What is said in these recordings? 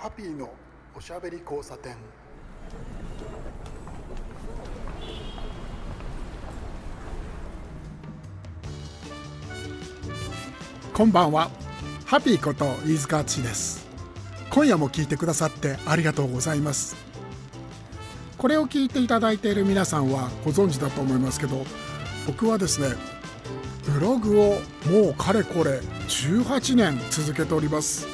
ハッピーのおしゃべり交差点。こんばんは。ハッピーこと飯塚敦です。今夜も聞いてくださってありがとうございます。これを聞いていただいている皆さんはご存知だと思いますけど僕はですねブログをもうかれこれ18年続けております。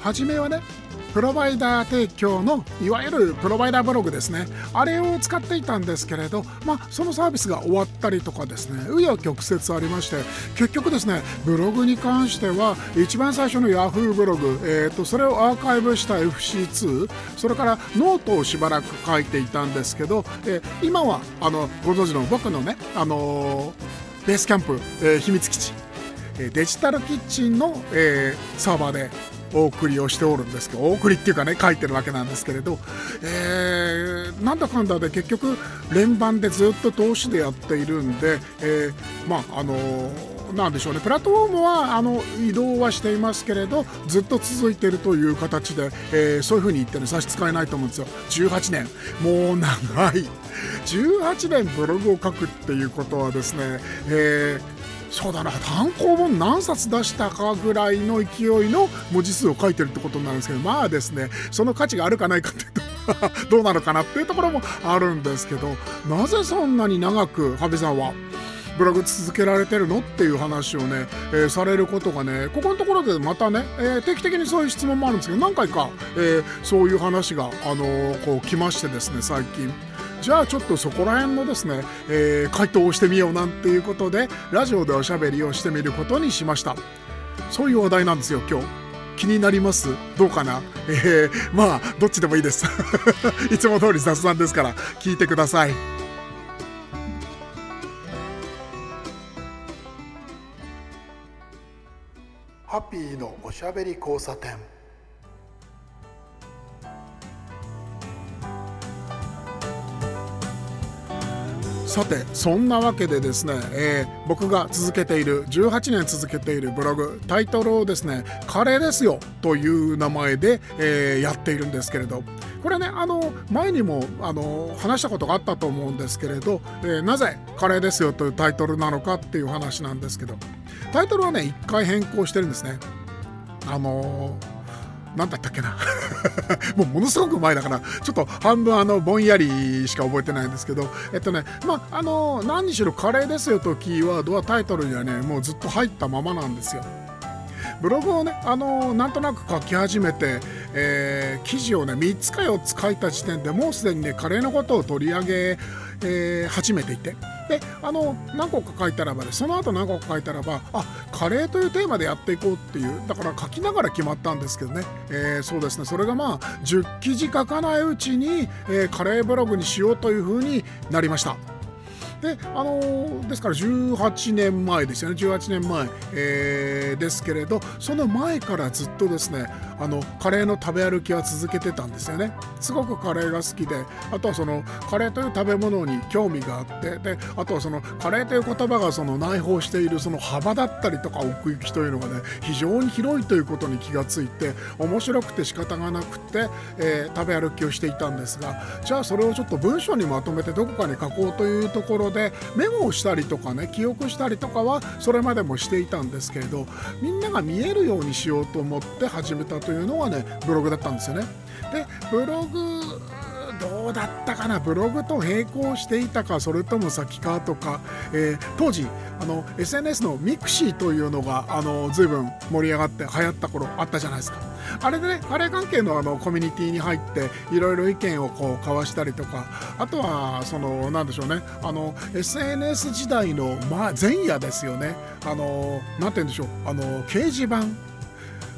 初めはねプロバイダー提供のいわゆるプロバイダーブログですね。あれを使っていたんですけれど、まあ、そのサービスが終わったりとかですね紆余曲折ありまして結局ですねブログに関しては一番最初の Yahoo ブログ、えーと、それをアーカイブした FC2 それからノートをしばらく書いていたんですけど、えー、今はあのご存知の僕のね、あのー、ベースキャンプ、えー、秘密基地デジタルキッチンの、えー、サーバーでお送りをしておるんですけどお送りっていうかね書いてるわけなんですけれど、えー、なんだかんだで結局連番でずっと投資でやっているんで、えー、まああのーなんでしょうねプラットフォームはあの移動はしていますけれどずっと続いているという形で、えー、そういうふうに言ってね差し支えないと思うんですよ。18年。もう長い。18年ブログを書くっていうことはですね、えーそうだな単行本何冊出したかぐらいの勢いの文字数を書いてるってことになるんですけどまあですねその価値があるかないかっていうと どうなのかなっていうところもあるんですけどなぜそんなに長く羽生さんはブログ続けられてるのっていう話をね、えー、されることがねここのところでまたね、えー、定期的にそういう質問もあるんですけど何回か、えー、そういう話が、あのこう来ましてですね最近。じゃあちょっとそこら辺のですね、えー、回答をしてみようなんていうことでラジオでおしゃべりをしてみることにしました。そういう話題なんですよ今日。気になります？どうかな？えー、まあどっちでもいいです。いつも通り雑談ですから聞いてください。ハッピーのおしゃべり交差点。さてそんなわけでですね、えー、僕が続けている18年続けているブログタイトルをですね「カレーですよ」という名前で、えー、やっているんですけれどこれねあの前にもあの話したことがあったと思うんですけれど、えー、なぜ「カレーですよ」というタイトルなのかっていう話なんですけどタイトルはね一回変更してるんですね。あのー何だったっけな。もうものすごく前だからちょっと半分あのぼんやりしか覚えてないんですけどえっとねまああの何にしろカレーですよとキーワードはタイトルにはねもうずっと入ったままなんですよ。ブログをねあのなんとなく書き始めて、えー、記事をね3つか4つ書いた時点でもうすでにねカレーのことを取り上げ、えー、始めていて。であの何個か書いたらばねその後何個か書いたらばあカレーというテーマでやっていこうっていうだから書きながら決まったんですけどね、えー、そうですねそれがまあ10記事書かないうちに、えー、カレーブログにしようというふうになりました。であの、ですから18年前ですよね。18年前、えー、ですけれどその前からずっとですねあのカレーの食べ歩きは続けてたんですよね。すごくカレーが好きであとはそのカレーという食べ物に興味があってであとはそのカレーという言葉がその内包しているその幅だったりとか奥行きというのがね非常に広いということに気がついて面白くて仕方がなくて、えー、食べ歩きをしていたんですがじゃあそれをちょっと文章にまとめてどこかに書こうというところでメモをしたりとかね記憶したりとかはそれまでもしていたんですけれどみんなが見えるようにしようと思って始めたというのがねブログだったんですよね。でブログどうだったかな？ブログと並行していたかそれとも先かとか、えー、当時あの SNS の mixi というのがあの随分盛り上がって流行った頃あったじゃないですか。あれでねカレー関係のあのコミュニティに入っていろいろ意見をこう交わしたりとか。あとはそのなんでしょうね。あの SNS 時代の、まあ、前夜ですよね。あのなんて言うんでしょう。あの掲示板。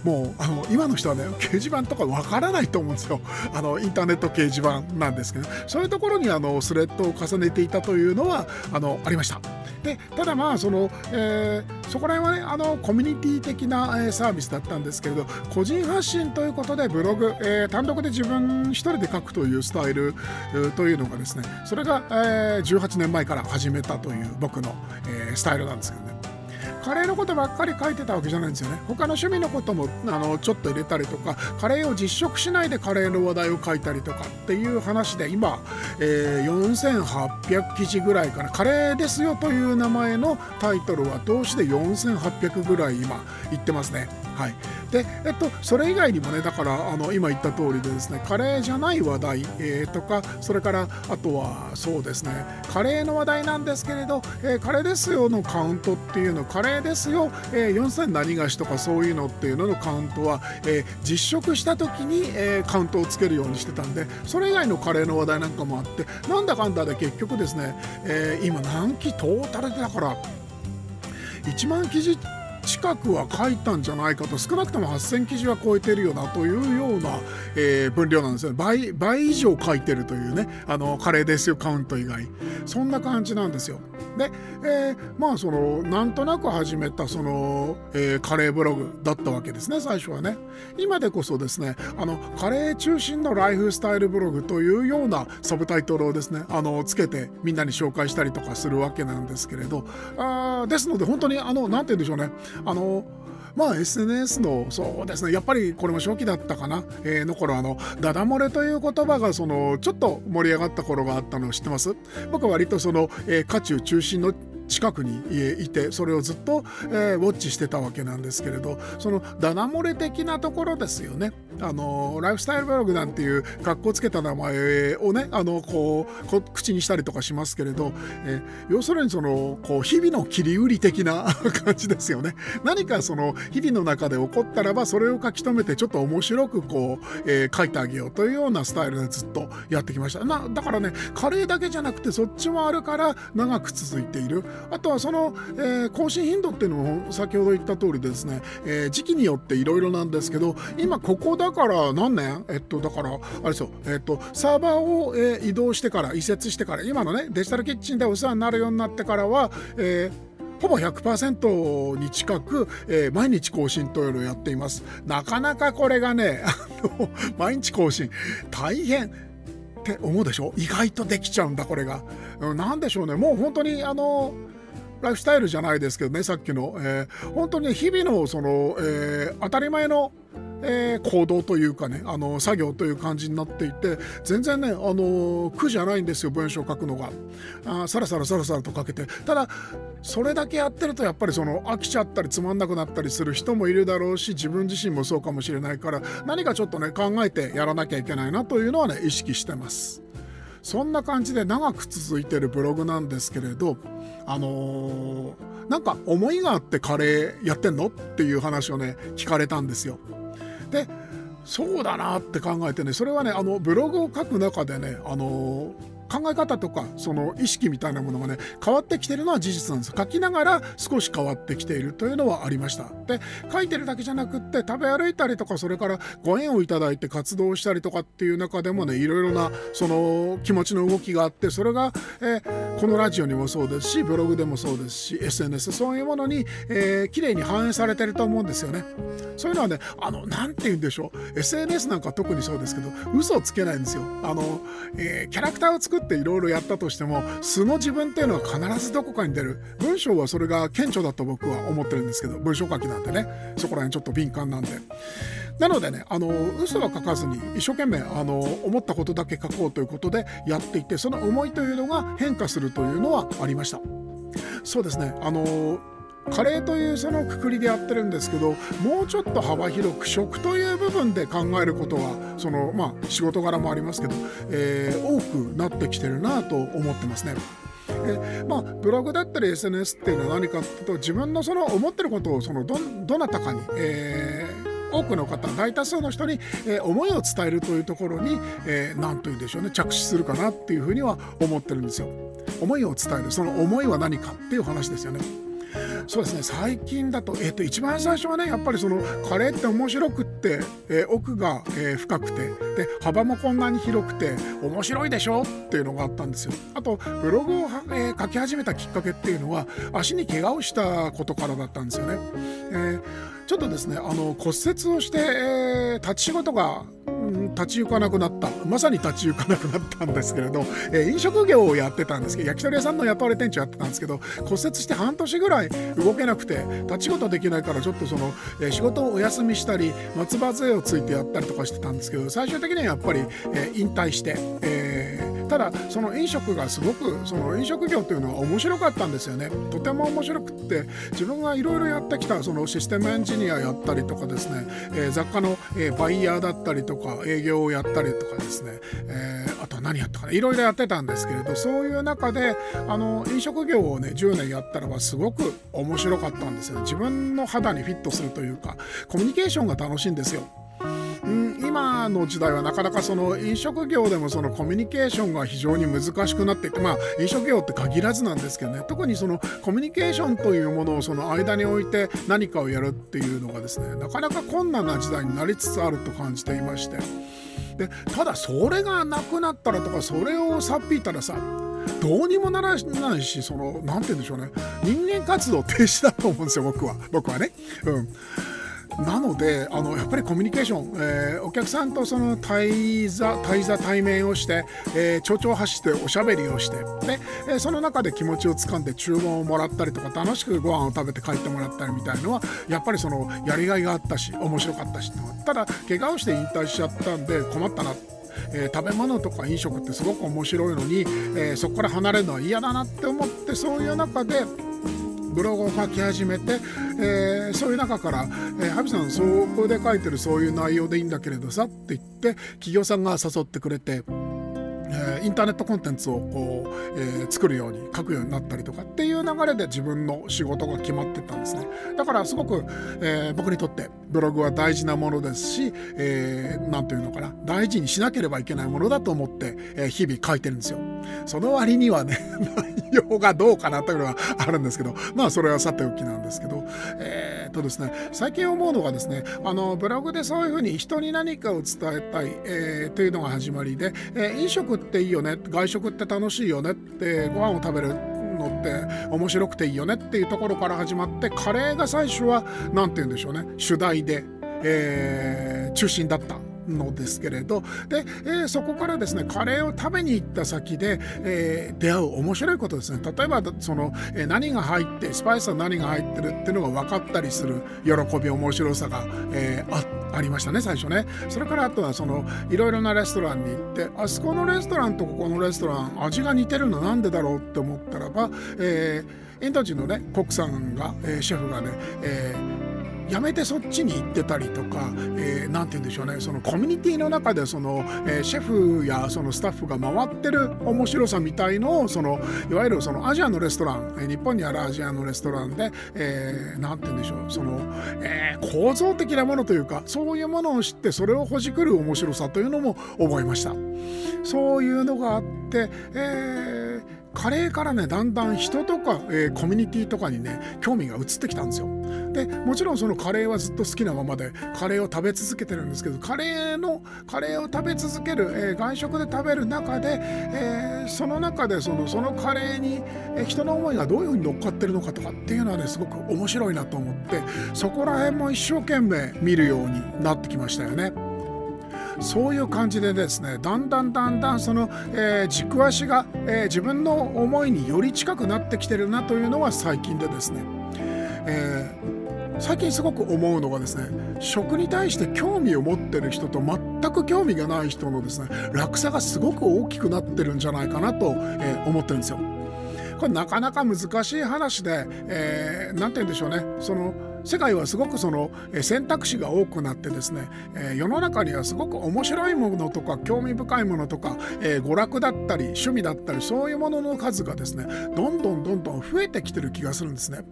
もうあの今の人はね掲示板とかわからないと思うんですよ。あのインターネット掲示板なんですけど。そういうところにあのスレッドを重ねていたというのはあのありました。でただまあその、えー、そこら辺はねあのコミュニティ的な、えー、サービスだったんですけれど個人発信ということでブログ、えー、単独で自分一人で書くというスタイル、えー、というのがですねそれが、えー、18年前から始めたという僕の、えー、スタイルなんですけどね。カレーのことばっかり書いてたわけじゃないんですよね。他の趣味のこともあのちょっと入れたりとかカレーを実食しないでカレーの話題を書いたりとかっていう話で今、えー、4800記事ぐらいからカレーですよという名前のタイトルは同時で4800ぐらい今言ってますね。はい、で、えっと、それ以外にもねだからあの今言った通りでですねカレーじゃない話題、えー、とかそれからあとはそうですねカレーの話題なんですけれど、えー、カレーですよのカウントっていうのカレーですよ、えー、4000何菓子とかそういうのっていうののカウントは、えー、実食した時に、えー、カウントをつけるようにしてたんでそれ以外のカレーの話題なんかもあってなんだかんだで結局ですね、えー、今何期トータルでだから1万記事近くは書いたんじゃないかと少なくとも8000記事は超えてるよなというような、えー、分量なんですよ倍倍以上書いてるというねあのカレーですよカウント以外。そんな感じなんですよ。で、えー、まあそのなんとなく始めたその、えー、カレーブログだったわけですね最初はね。今でこそですねあのカレー中心のライフスタイルブログというようなサブタイトルをですねあのつけてみんなに紹介したりとかするわけなんですけれど。あですので本当にあの何て言うんでしょうね。あのまあ SNS のそうですねやっぱりこれも初期だったかな、えー、の頃あのダダ漏れという言葉がそのちょっと盛り上がった頃があったのを知ってます？僕は割とその、えー、渦中中心の近くにいてそれをずっと、えー、ウォッチしてたわけなんですけれどそのダダ漏れ的なところですよね。あのライフスタイルブログなんていう格好つけた名前をねあのこう口にしたりとかしますけれど、えー、要するにそのこう日々の切り売り的な 感じですよね。何かその日々の中で起こったらばそれを書き留めてちょっと面白くこう、えー、書いてあげようというようなスタイルでずっとやってきました。なだからねカレーだけじゃなくてそっちもあるから長く続いている。あとはその、えー、更新頻度っていうのも先ほど言った通りですね、えー、時期によっていろいろなんですけど今ここだから何年？えっとだからあれですよ。えっとサーバーを、えー、移動してから移設してから今のねデジタルキッチンでお世話になるようになってからは、えーほぼ100%に近く、えー、毎日更新というのをやっています。なかなかこれがね、あの、毎日更新、大変。って思うでしょ？意外とできちゃうんだ、これが。何でしょうね、もう本当にあの、ライフスタイルじゃないですけどねさっきの、えー、本当に日々のその、えー、当たり前のえー、行動というかねあの作業という感じになっていて全然ねあの苦じゃないんですよ文章を書くのがあさらさらさらさらと書けてただそれだけやってるとやっぱりその飽きちゃったりつまんなくなったりする人もいるだろうし自分自身もそうかもしれないから何かちょっとね考えてやらなきゃいけないなというのはね意識してます。そんな感じで長く続いてるブログなんですけれどあのー、なんか思いがあってカレーやってんの？っていう話をね聞かれたんですよ。でそうだなって考えてねそれはねあのブログを書く中でねあの考え方とかその意識みたいなものがね変わってきてるのは事実なんです。書きながら少し変わってきているというのはありました。で書いてるだけじゃなくって食べ歩いたりとかそれからご縁をいただいて活動したりとかっていう中でもねいろいろなその気持ちの動きがあってそれが、えー、このラジオにもそうですしブログでもそうですし SNS そういうものに、えー、綺麗に反映されてると思うんですよね。そういうのはねあの何て言うんでしょう。SNS なんか特にそうですけど嘘をつけないんですよ。あの、えー、キャラクターを作っっていろいろやったとしても素の自分っていうのは必ずどこかに出る。文章はそれが顕著だと僕は思ってるんですけど文章書きなんでねそこら辺ちょっと敏感なんで。なのでねあの嘘は書かずに一生懸命あの思ったことだけ書こうということでやっていてその思いというのが変化するというのはありました。そうですねあのカレーというそのくくりでやってるんですけどもうちょっと幅広く食という部分で考えることはそのまあ仕事柄もありますけど、えー、多くなってきてるなと思ってますね。えまあ、ブログだったり SNS っていうのは何かっていうと自分のその思ってることをそのどどなたかに、えー、多くの方大多数の人に、えー、思いを伝えるというところに何、えー、と言うんでしょうね着手するかなっていうふうには思ってるんですよ。思いを伝えるその思いは何かっていう話ですよね。そうですね。最近だと,、えーと、一番最初はねやっぱりそのカレーって面白くって、えー、奥が、えー、深くてで幅もこんなに広くて面白いでしょっていうのがあったんですよ。あとブログを、えー、書き始めたきっかけっていうのは足に怪我をしたことからだったんですよね、えー、ちょっとですねあの骨折をして、えー、立ち仕事が立ち行かなくなった。まさに立ち行かなくなったんですけれど、えー、飲食業をやってたんですけど焼き鳥屋さんの雇われ店長やってたんですけど骨折して半年ぐらい動けなくて立ち仕事できないからちょっとその、えー、仕事をお休みしたり松葉杖をついてやったりとかしてたんですけど最終的にはやっぱり、えー、引退して、えー、ただその飲食がすごくその飲食業というのは面白かったんですよね。とても面白くって自分がいろいろやってきたそのシステムエンジシニアやったりとかですね、えー、雑貨の、えー、バイヤーだったりとか営業をやったりとかですね、えー、あとは何やったかないろいろやってたんですけれどそういう中であの飲食業をね10年やったらばすごく面白かったんですよ自分の肌にフィットするというかコミュニケーションが楽しいんですよ。今の時代はなかなかその飲食業でもそのコミュニケーションが非常に難しくなっていてまあ飲食業って限らずなんですけどね。特にそのコミュニケーションというものをその間に置いて何かをやるっていうのがですねなかなか困難な時代になりつつあると感じていまして。でただそれがなくなったらとかそれをさっぴいたらさどうにもならないしその何て言うんでしょうね。人間活動停止だと思うんですよ僕は。僕はね。うん。なのであのやっぱりコミュニケーション、えー、お客さんとその対座対座対面をして、えー、蝶々発しておしゃべりをしてで、えー、その中で気持ちをつかんで注文をもらったりとか楽しくご飯を食べて帰ってもらったりみたいのはやっぱりそのやりがいがあったし面白かったしただ怪我をして引退しちゃったんで困ったな。えー、食べ物とか飲食ってすごく面白いのに、えー、そこから離れるのは嫌だなって思ってそういう中でブログを書き始めて、えー、そういう中から「えー、ハビさんそこで書いてるそういう内容でいいんだけれどさ」って言って企業さんが誘ってくれて。え、インターネットコンテンツをこう、えー、作るように書くようになったりとかっていう流れで自分の仕事が決まってたんですねだからすごく、えー、僕にとってブログは大事なものですし何、えー、て言うのかな大事にしなければいけないものだと思って、え、日々書いてるんですよその割にはね 内容がどうかなというのはあるんですけどまあそれはさておきなんですけどえー、っとですね最近思うのがですねあのブログでそういうふうに人に何かを伝えたい、えー、というのが始まりで、えー、飲食っていいよね外食って楽しいよねってご飯を食べるのって面白くていいよねっていうところから始まってカレーが最初は何て言うんでしょうね主題で、えー、中心だった。のですけれどで、えー、そこからですねカレーを食べに行った先で、えー、出会う面白いことですね。例えばその、えー、何が入ってスパイスは何が入ってるっていうのが分かったりする喜び面白さが、えー、あありましたね最初ね。それからあとはそのいろいろなレストランに行ってあそこのレストランとここのレストラン味が似てるのなんでだろうって思ったらば、えー、インド人のねコックさんが、えー、シェフがね、えーやめてそっちに行ってたりとか何、えー、て言うんでしょうねそのコミュニティの中でその、えー、シェフやそのスタッフが回ってる面白さみたいのをそのいわゆるそのアジアのレストラン、えー、日本にあるアジアのレストランで何、えー、て言うんでしょうその、えー、構造的なものというかそういうものを知ってそれをほじくる面白さというのも思いました。そういうのがあって、えーカレーからねだんだん人とか、えー、コミュニティとかにね興味が移ってきたんですよでもちろんそのカレーはずっと好きなままでカレーを食べ続けてるんですけどカレーのカレーを食べ続ける、えー、外食で食べる中で、えー、その中でそのそのカレーに、えー、人の思いがどういうふうに乗っかってるのかとかっていうのはねすごく面白いなと思ってそこら辺も一生懸命見るようになってきましたよね。そういう感じでですねだんだんだんだんその、えー、軸足が、えー、自分の思いにより近くなってきてるなというのは最近でですね、えー、最近すごく思うのがですね食に対して興味を持ってる人と全く興味がない人のですね落差がすごく大きくなってるんじゃないかなと、え思ってるんですよ。これなかなか難しい話で、えー、て言うんでしょうねその世界はすごくその選択肢が多くなってですね、え世の中にはすごく面白いものとか興味深いものとか、え娯楽だったり趣味だったりそういうものの数がですねどんどんどんどん増えてきてる気がするんですね。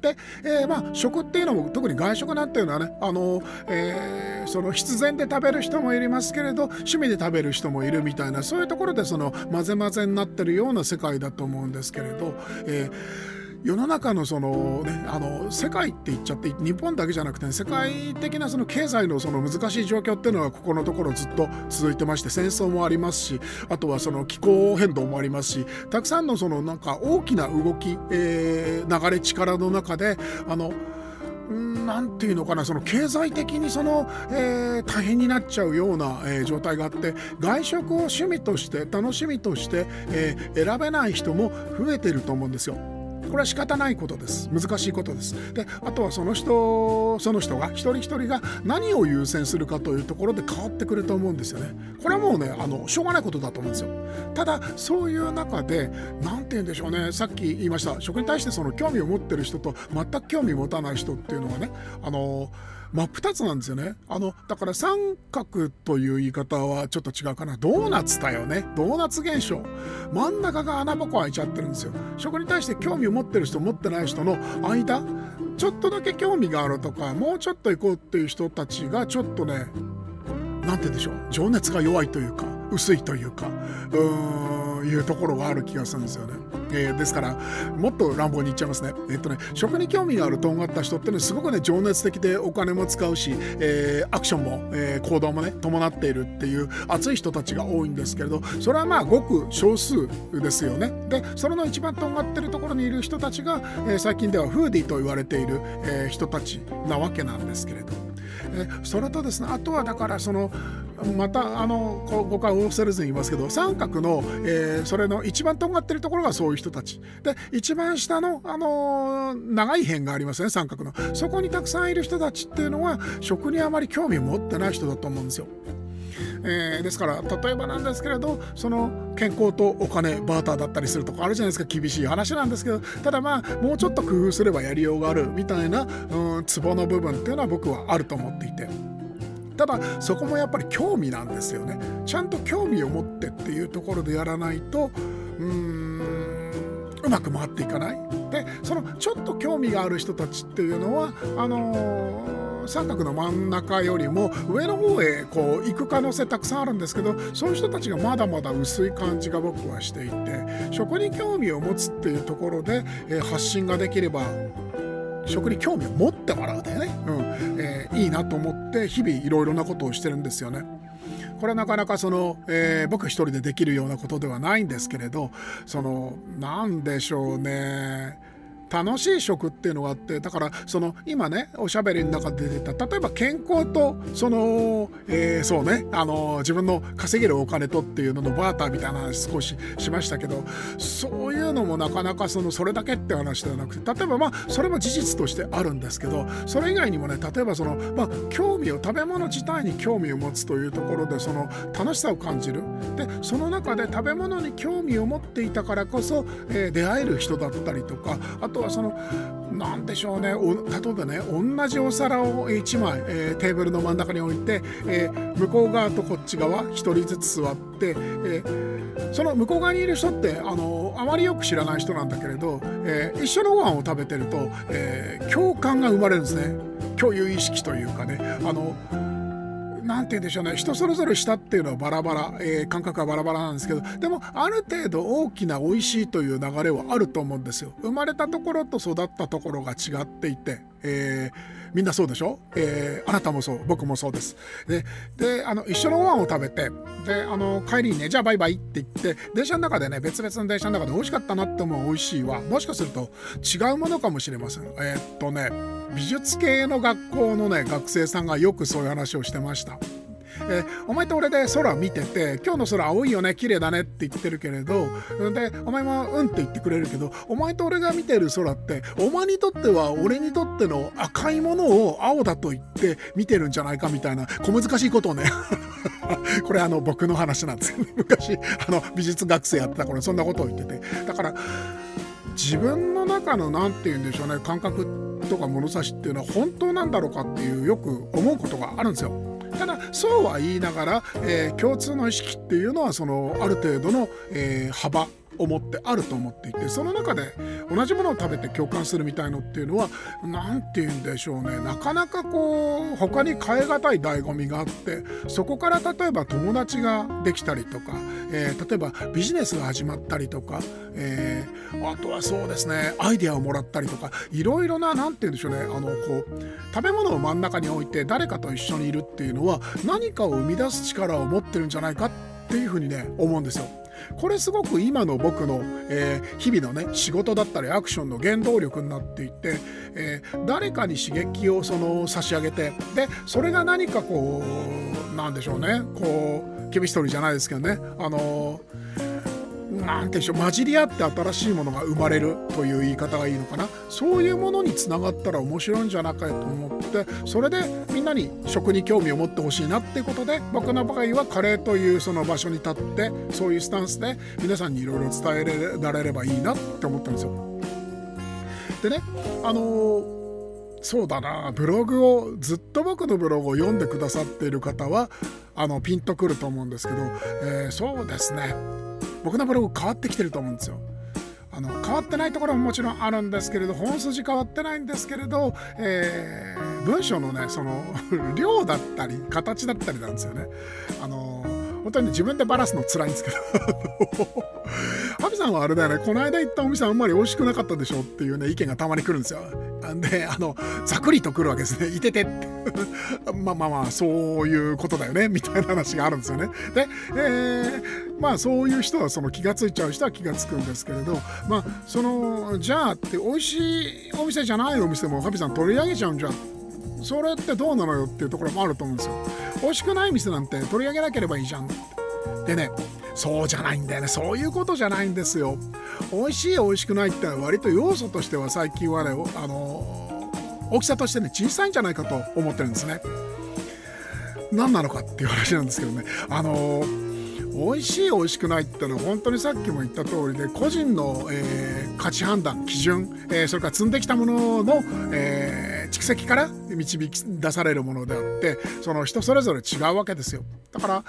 で、えー、まあ食っていうのも特に外食なんていうのはねあの、えー、その必然で食べる人もいますけれど趣味で食べる人もいるみたいなそういうところでその混ぜ混ぜになってるような世界だと思うんですけれど、えー世の中のその、ね、あの世界って言っちゃって日本だけじゃなくて、世界的なその経済のその難しい状況っていうのはここのところずっと続いてまして戦争もありますしあとはその気候変動もありますしたくさんのそのなんか大きな動き、えー、流れ力の中であの何て言うのかなその経済的にその、えー、大変になっちゃうような、えー、状態があって外食を趣味として楽しみとして、えー、選べない人も増えてると思うんですよ。これは仕方ないことです。難しいことです。であとはその人その人が一人一人が何を優先するかというところで変わってくると思うんですよね。これはもうねあのしょうがないことだと思うんですよ。ただそういう中で何て言うんでしょうね。さっき言いました。食に対してその興味を持ってる人と全く興味を持たない人っていうのはねあの真っ二つなんですよね。あの、だから三角という言い方はちょっと違うかな。ドーナツだよね。ドーナツ現象。真ん中が穴ぼこ開いちゃってるんですよ。食に対して興味を持ってる人、持ってない人の間、ちょっとだけ興味があるとか、もうちょっと行こうっていう人たちがちょっとね、なんて言うんでしょう。情熱が弱いというか、薄いというか、うー、いうところがある気がするんですよね。えー、ですからもっと乱暴に言っちゃいますね。えっとね食に興味があるとんがった人ってねすごくね情熱的でお金も使うし、えー、アクションも、えー、行動もね伴っているっていう熱い人たちが多いんですけれどそれはまあごく少数ですよね。でそれの一番とんがってるところにいる人たちが、え最近ではフーディーと言われている、え人たちなわけなんですけれど。えそれとですねあとはだからそのまたあの誤解を恐れずに言いますけど三角の、えー、それの一番とんがってるところがそういう人たちで一番下の、あのー、長い辺がありますね三角のそこにたくさんいる人たちっていうのは食にあまり興味を持ってない人だと思うんですよ。えー、ですから例えばなんですけれどその健康とお金バーターだったりするとかあるじゃないですか。厳しい話なんですけどただまあもうちょっと工夫すればやりようがあるみたいな、うん、ツボの部分っていうのは僕はあると思っていて。ただそこもやっぱり興味なんですよね。ちゃんと興味を持ってっていうところでやらないとうんうまく回っていかない。でそのちょっと興味がある人たちっていうのはあのー、三角の真ん中よりも上の方へこう行く可能性たくさんあるんですけどそういう人たちがまだまだ薄い感じが僕はしていて食に興味を持つっていうところで、えー、発信ができれば食に興味を持ってもらうだよね、うん。えー、いいなと思って日々いろいろなことをしてるんですよね。これはなかなかその、えー、僕一人でできるようなことではないんですけれどその何でしょうね。楽しい食っていうのがあってだからその今ねおしゃべりの中で出てた例えば健康とその、えー、そうねあの自分の稼げるお金とっていうののバーターみたいな話少ししましたけどそういうのもなかなかそのそれだけって話ではなくて例えばまあそれも事実としてあるんですけどそれ以外にもね例えばその、まあ、興味を食べ物自体に興味を持つというところでその楽しさを感じる。でその中で食べ物に興味を持っていたからこそ、えー、出会える人だったりとかあとはその何でしょうね。例えばね同じお皿を1枚、えー、テーブルの真ん中に置いて、えー、向こう側とこっち側1人ずつ座って、えー、その向こう側にいる人ってあのあまりよく知らない人なんだけれど、え一緒のご飯を食べてると、え共感が生まれるんですね。共有意識というかね。あの何て言うんでしょうね。人それぞれ舌っていうのはバラバラ、えー、感覚はバラバラなんですけど。でもある程度大きな美味しいという流れはあると思うんですよ。生まれたところと育ったところが違っていて、えーみんなそうでしょ、えー、あなたもそう僕もそうです。でであの一緒のご飯を食べてであの帰りにねじゃあバイバイって言って電車の中でね別々の電車の中で美味しかったなって思う美味しいはもしかすると違うものかもしれません。えー、っとね美術系の学校のね学生さんがよくそういう話をしてました。えお前と俺で空見てて今日の空青いよね綺麗だねって言ってるけれどでお前もうんって言ってくれるけどお前と俺が見てる空ってお前にとっては俺にとっての赤いものを青だと言って見てるんじゃないかみたいな小難しいことをね。これあの僕の話なんです。よ ね昔あの美術学生やってた頃そんなことを言ってて。だから自分の中の何て言うんでしょうね感覚とか物差しっていうのは本当なんだろうかっていうよく思うことがあるんですよ。ただそうは言いながら、えー、共通の意識っていうのはそのある程度の、えー、幅を持ってあると思っていてその中で同じものを食べて共感するみたいのっていうのは何て言うんでしょうねなかなかこう他に変え難い醍醐味があってそこから例えば友達ができたりとか、えー、例えばビジネスが始まったりとか、えー、あとはそうですねアイデアをもらったりとかいろいろな何て言うんでしょうねあのこう食べ物を真ん中に置いて誰かと一緒にいるっていうのは何かを生み出す力を持ってるんじゃないかっていうふうにね思うんですよ。これすごく今の僕の、えー、日々のね仕事だったりアクションの原動力になっていて、えー、誰かに刺激をその差し上げてでそれが何かこうなんでしょうねこうケビストリーじゃないですけどねあのなんてでしょう混じり合って新しいものが生まれるという言い方がいいのかなそういうものにつながったら面白いんじゃないかと思ってそれでみんなに食に興味を持ってほしいなっていうことで僕の場合はカレーというその場所に立ってそういうスタンスで皆さんにいろいろ伝えられればいいなって思ったんですよ。でねあのーそうだなブログをずっと僕のブログを読んでくださっている方はあのピンとくると思うんですけど、えー、そうですね僕のブログ変わってきてると思うんですよ。あの変わってないところももちろんあるんですけれど本筋変わってないんですけれど、えー、文章のねその 量だったり形だったりなんですよね。あの本当に、自分でバラすの辛いんですけどハビさんはあれだよねこの間行ったお店あんまり美味しくなかったでしょっていうね意見がたまに来るんですよ。であのざくりと来るわけですねいててって まあまあまあそういうことだよねみたいな話があるんですよね。で、えー、まあそういう人はその気が付いちゃう人は気が付くんですけれどまあそのじゃあって美味しいお店じゃないお店もハビさん取り上げちゃうんじゃそれってどうなのよっていうところもあると思うんですよ。美味しくない店なんて取り上げなければいいじゃん。でねそうじゃないんだよねそういうことじゃないんですよ。美味しい美味しくないって割と要素としては最近はねあの大きさとしてね小さいんじゃないかと思ってるんですね。何なのかっていう話なんですけどねあの美味しい美味しくないってのは本当にさっきも言った通りで個人の、えー、価値判断基準、えー、それから積んできたものの、えー、蓄積から導き出されるものであってその人それぞれ違うわけですよだから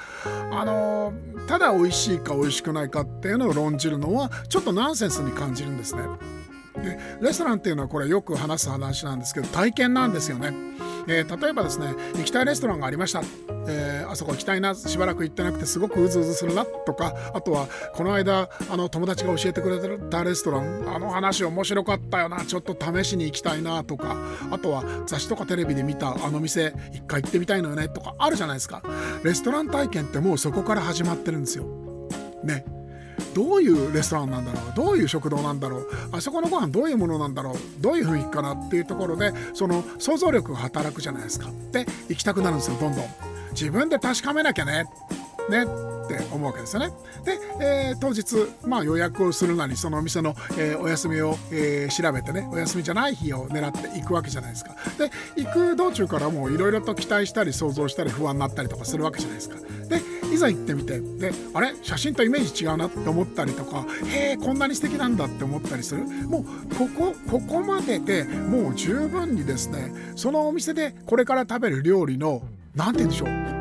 あのただ美味しいか美味しくないかっていうのを論じるのはちょっとナンセンスに感じるんですね。でレストランっていうのはこれよく話す話なんですけど体験なんですよね。えー、例えばですね行きたいレストランがありました、えー、あそこ行きたいなしばらく行ってなくてすごくうずうずするなとかあとはこの間あの友達が教えてくれたレストランあの話面白かったよなちょっと試しに行きたいなとかあとは雑誌とかテレビで見たあの店一回行ってみたいのよねとかあるじゃないですか。レストラン体験ってもうそこから始まってるんですよ。ね。どういうレストランなんだろう？どういう食堂なんだろう？あそこのご飯どういうものなんだろう？どういう雰囲気かなっていうところでその想像力が働くじゃないですか。で行きたくなるんですよどんどん。自分で確かめなきゃね。ねって思うわけですよね。で、えー、当日、まあ、予約をするなりそのお店の、えー、お休みを、えー、調べてねお休みじゃない日を狙っていくわけじゃないですか。で行く道中からもういろいろと期待したり想像したり不安になったりとかするわけじゃないですか。でいざ行ってみてであれ？写真とイメージ違うなって思ったりとかへえこんなに素敵なんだって思ったりする？もうここここまででもう十分にですねそのお店でこれから食べる料理の何て言うんでしょう？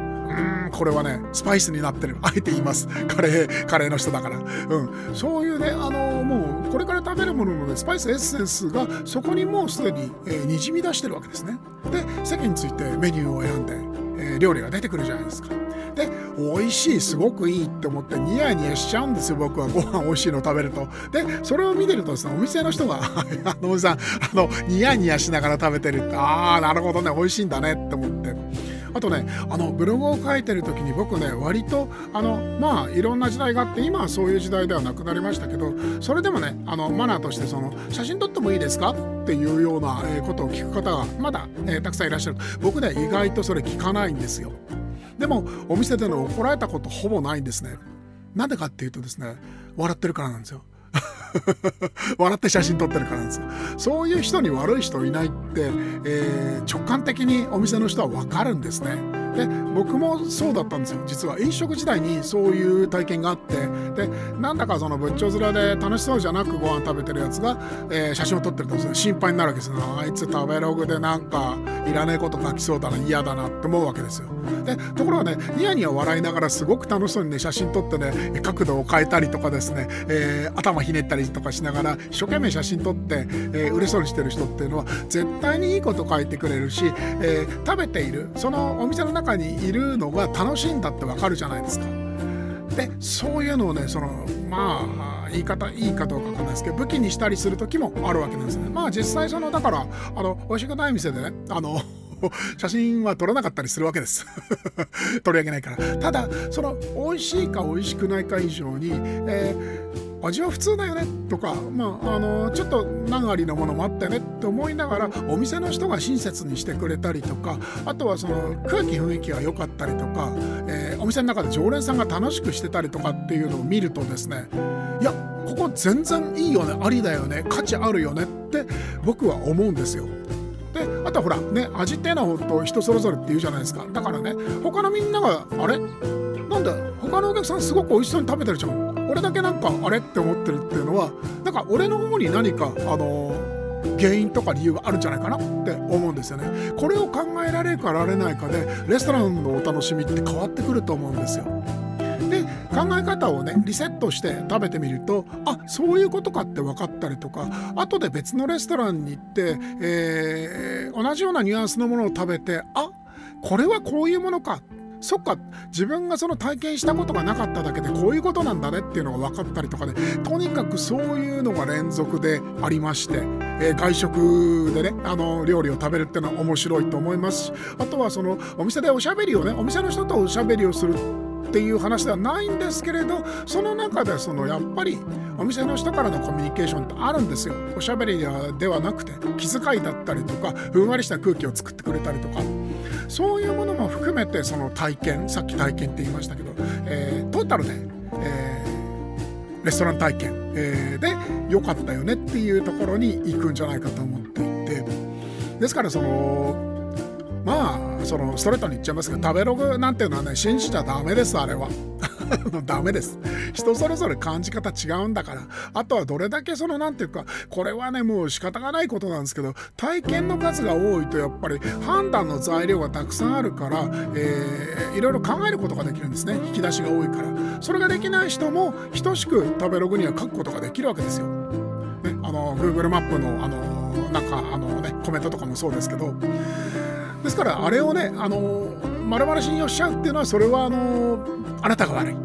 これはねスパイスになってる。あえて言います。カレーカレーの人だから。うん。そういうねあのもうこれから食べるもののねスパイスエッセンスがそこにもうすでに、えー、にじみ出してるわけですね。で席についてメニューを選んで、え、料理が出てくるじゃないですか。で美味しいすごくいいって思ってニヤニヤしちゃうんですよ僕は。ご飯美味しいの食べると。でそれを見てるとですねお店の人が あのおじさんあのニヤニヤしながら食べてるって。ああなるほどね美味しいんだねって思って。あとねあのブログを書いてる時に僕ね割とあのまあいろんな時代があって今はそういう時代ではなくなりましたけどそれでもねあのマナーとしてその写真撮ってもいいですか？っていうようなことを聞く方がまだ、えー、たくさんいらっしゃる。僕ね意外とそれ聞かないんですよ。でもお店での怒られたことほぼないんですね。なんでかっていうとですね笑ってるからなんですよ。笑って写真撮ってるからなんですよ。そういう人に悪い人いないって、えー、直感的にお店の人は分かるんですね。で僕もそうだったんですよ。実は飲食時代にそういう体験があって。でなんだかその仏頂面で楽しそうじゃなくご飯食べてるやつが、えー、写真を撮ってると心配になるわけですよ。あいつ食べログでなんかいらねえこと書きそうだな嫌だなって思うわけですよ。でところがねニヤニヤ笑いながらすごく楽しそうにね写真撮ってね角度を変えたりとかですね、えー、頭ひねったりとかしながら一生懸命写真撮って、えー、嬉しそうにしてる人っていうのは絶対にいいこと書いてくれるし、えー、食べている。そのお店の中中にいるのが楽しいんだってわかるじゃないですか。でそういうのをねそのまあ言い方いいかどうかわかんないですけど武器にしたりする時もあるわけなんですね。まあ実際そのだからあの美味しくない店でねあの写真は撮らなかったりするわけです。取り上げないから。ただその美味しいか美味しくないか以上に、えー、味は普通だよね。とか、まあ、あのちょっと何ありのものもあったよね。って思いながらお店の人が親切にしてくれたりとかあとはその空気雰囲気が良かったりとか、えー、お店の中で常連さんが楽しくしてたりとかっていうのを見るとですねいやここ全然いいよね。ありだよね。価値あるよね。って僕は思うんですよ。であとはほらね味っていうのは本当人それぞれって言うじゃないですか。だからね他のみんながあれ？なんだ他のお客さんすごく美味しそうに食べてるじゃん。俺だけなんかあれって思ってるっていうのはなんか俺の方に何かあの原因とか理由があるんじゃないかなって思うんですよね。これを考えられるかられないかでレストランのお楽しみって変わってくると思うんですよ。考え方をねリセットして食べてみるとあそういうことかって分かったりとか後で別のレストランに行って、えー、同じようなニュアンスのものを食べてあこれはこういうものか。そっか自分がその体験したことがなかっただけでこういうことなんだねっていうのが分かったりとかでとにかくそういうのが連続でありまして、えー、外食でねあの料理を食べるっていうのは面白いと思いますしあとはそのお店でおしゃべりをねお店の人とおしゃべりをするっていう話ではないんですけれどその中でそのやっぱりお店の人からのコミュニケーションってあるんですよ。おしゃべりではなくて気遣いだったりとかふんわりした空気を作ってくれたりとか。そういうものも含めてその体験さっき体験って言いましたけど、えー、トータルで、えー、レストラン体験、えー、で良かったよねっていうところに行くんじゃないかと思っていて。ですからそのまあそのストレートに言っちゃいますけど食べログなんていうのはね信じちゃダメですあれは。ダメです。人それぞれ感じ方違うんだから。あとはどれだけその何ていうかこれはねもう仕方がないことなんですけど体験の数が多いとやっぱり判断の材料がたくさんあるから、えー、いろいろ考えることができるんですね。引き出しが多いから。それができない人も等しく食べログには書くことができるわけですよ。ね、あの Google マップのあのなんかあのねコメントとかもそうですけど。ですからあれをねあの丸々信用しちゃうっていうのはそれはあのあなたが悪い。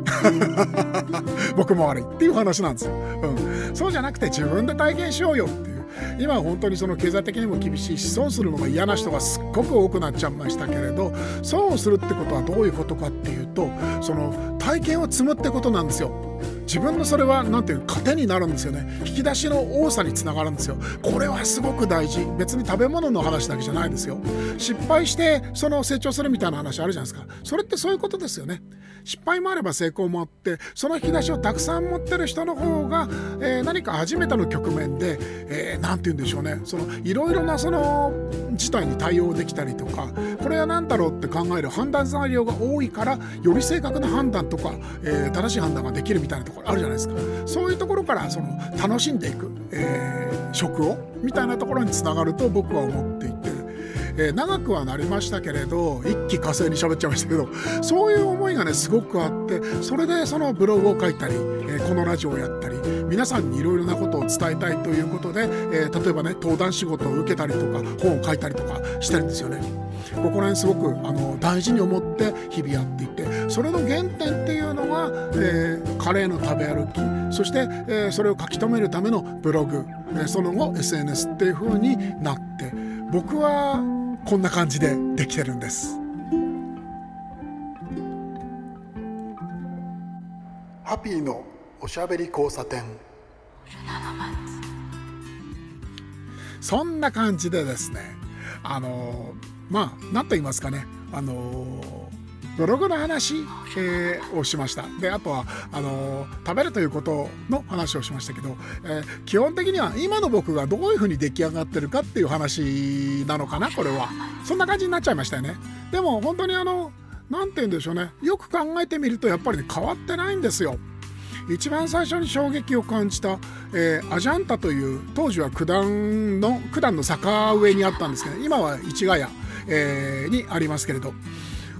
僕も悪いっていう話なんですよ、うん、そうじゃなくて自分で体験しようよっていう。今は本当にその経済的にも厳しいし損するのが嫌な人がすっごく多くなっちゃいましたけれど損をするってことはどういうことかっていうとその体験を積むってことなんですよ自分のそれは何ていう糧になるんですよね。引き出しの多さにつながるんですよ。これはすごく大事。別に食べ物の話だけじゃないですよ。失敗してその成長するみたいな話あるじゃないですか。それってそういうことですよね。失敗もあれば成功もあってその引き出しをたくさん持ってる人の方が、えー、何か初めての局面で何、えー、て言うんでしょうねそのいろいろなその事態に対応できたりとかこれは何だろうって考える判断材料が多いからより正確な判断とか、えー、正しい判断ができるみたいなところあるじゃないですかそういうところからその楽しんでいく、えー、食をみたいなところにつながると僕は思っていて。えー、長くはなりましたけれど一気火星に喋っちゃいましたけどそういう思いがねすごくあってそれでそのブログを書いたり、えー、このラジオをやったり皆さんにいろいろなことを伝えたいということで、えー、例えばね登壇仕事を受けたりとか本を書いたりとかしてるんですよね。ここら辺すごくあの大事に思って日々やっていてそれの原点っていうのが、えー、カレーの食べ歩きそして、えー、それを書き留めるためのブログ、えー、その後 SNS っていう風になって僕はこんな感じでできてるんです。ハッピーのおしゃべり交差点。そんな感じでですねあのまあ何と言いますかねあのブログの話、えー、をしました。で、あとは、あのー、食べるということの話をしましたけど、えー、基本的には今の僕がどういうふうに出来上がってるかっていう話なのかな、これは。そんな感じになっちゃいましたよね。でも本当にあの、何て言うんでしょうね。よく考えてみるとやっぱり、ね、変わってないんですよ。一番最初に衝撃を感じた、えー、アジャンタという当時は九段の九段の坂上にあったんですけど今は市ヶ谷、えー、にありますけれど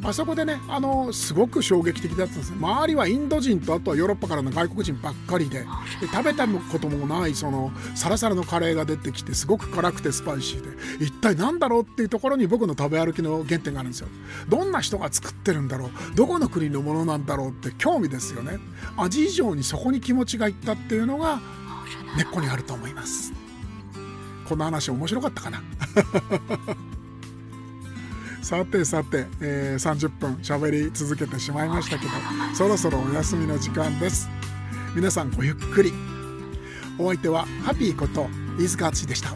あそこでねあのすごく衝撃的だったんです周りはインド人とあとはヨーロッパからの外国人ばっかりでで食べたこともないそのサラサラのカレーが出てきてすごく辛くてスパイシーで一体何だろうっていうところに僕の食べ歩きの原点があるんですよ。どんな人が作ってるんだろうどこの国のものなんだろうって興味ですよね。味以上にそこに気持ちがいったっていうのが根っこにあると思います。こんな話面白かったかなさてさて、えー、30分喋り続けてしまいましたけどそろそろお休みの時間です。皆さんごゆっくり。お相手はハッピーこと飯塚淳でした。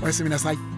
おやすみなさい。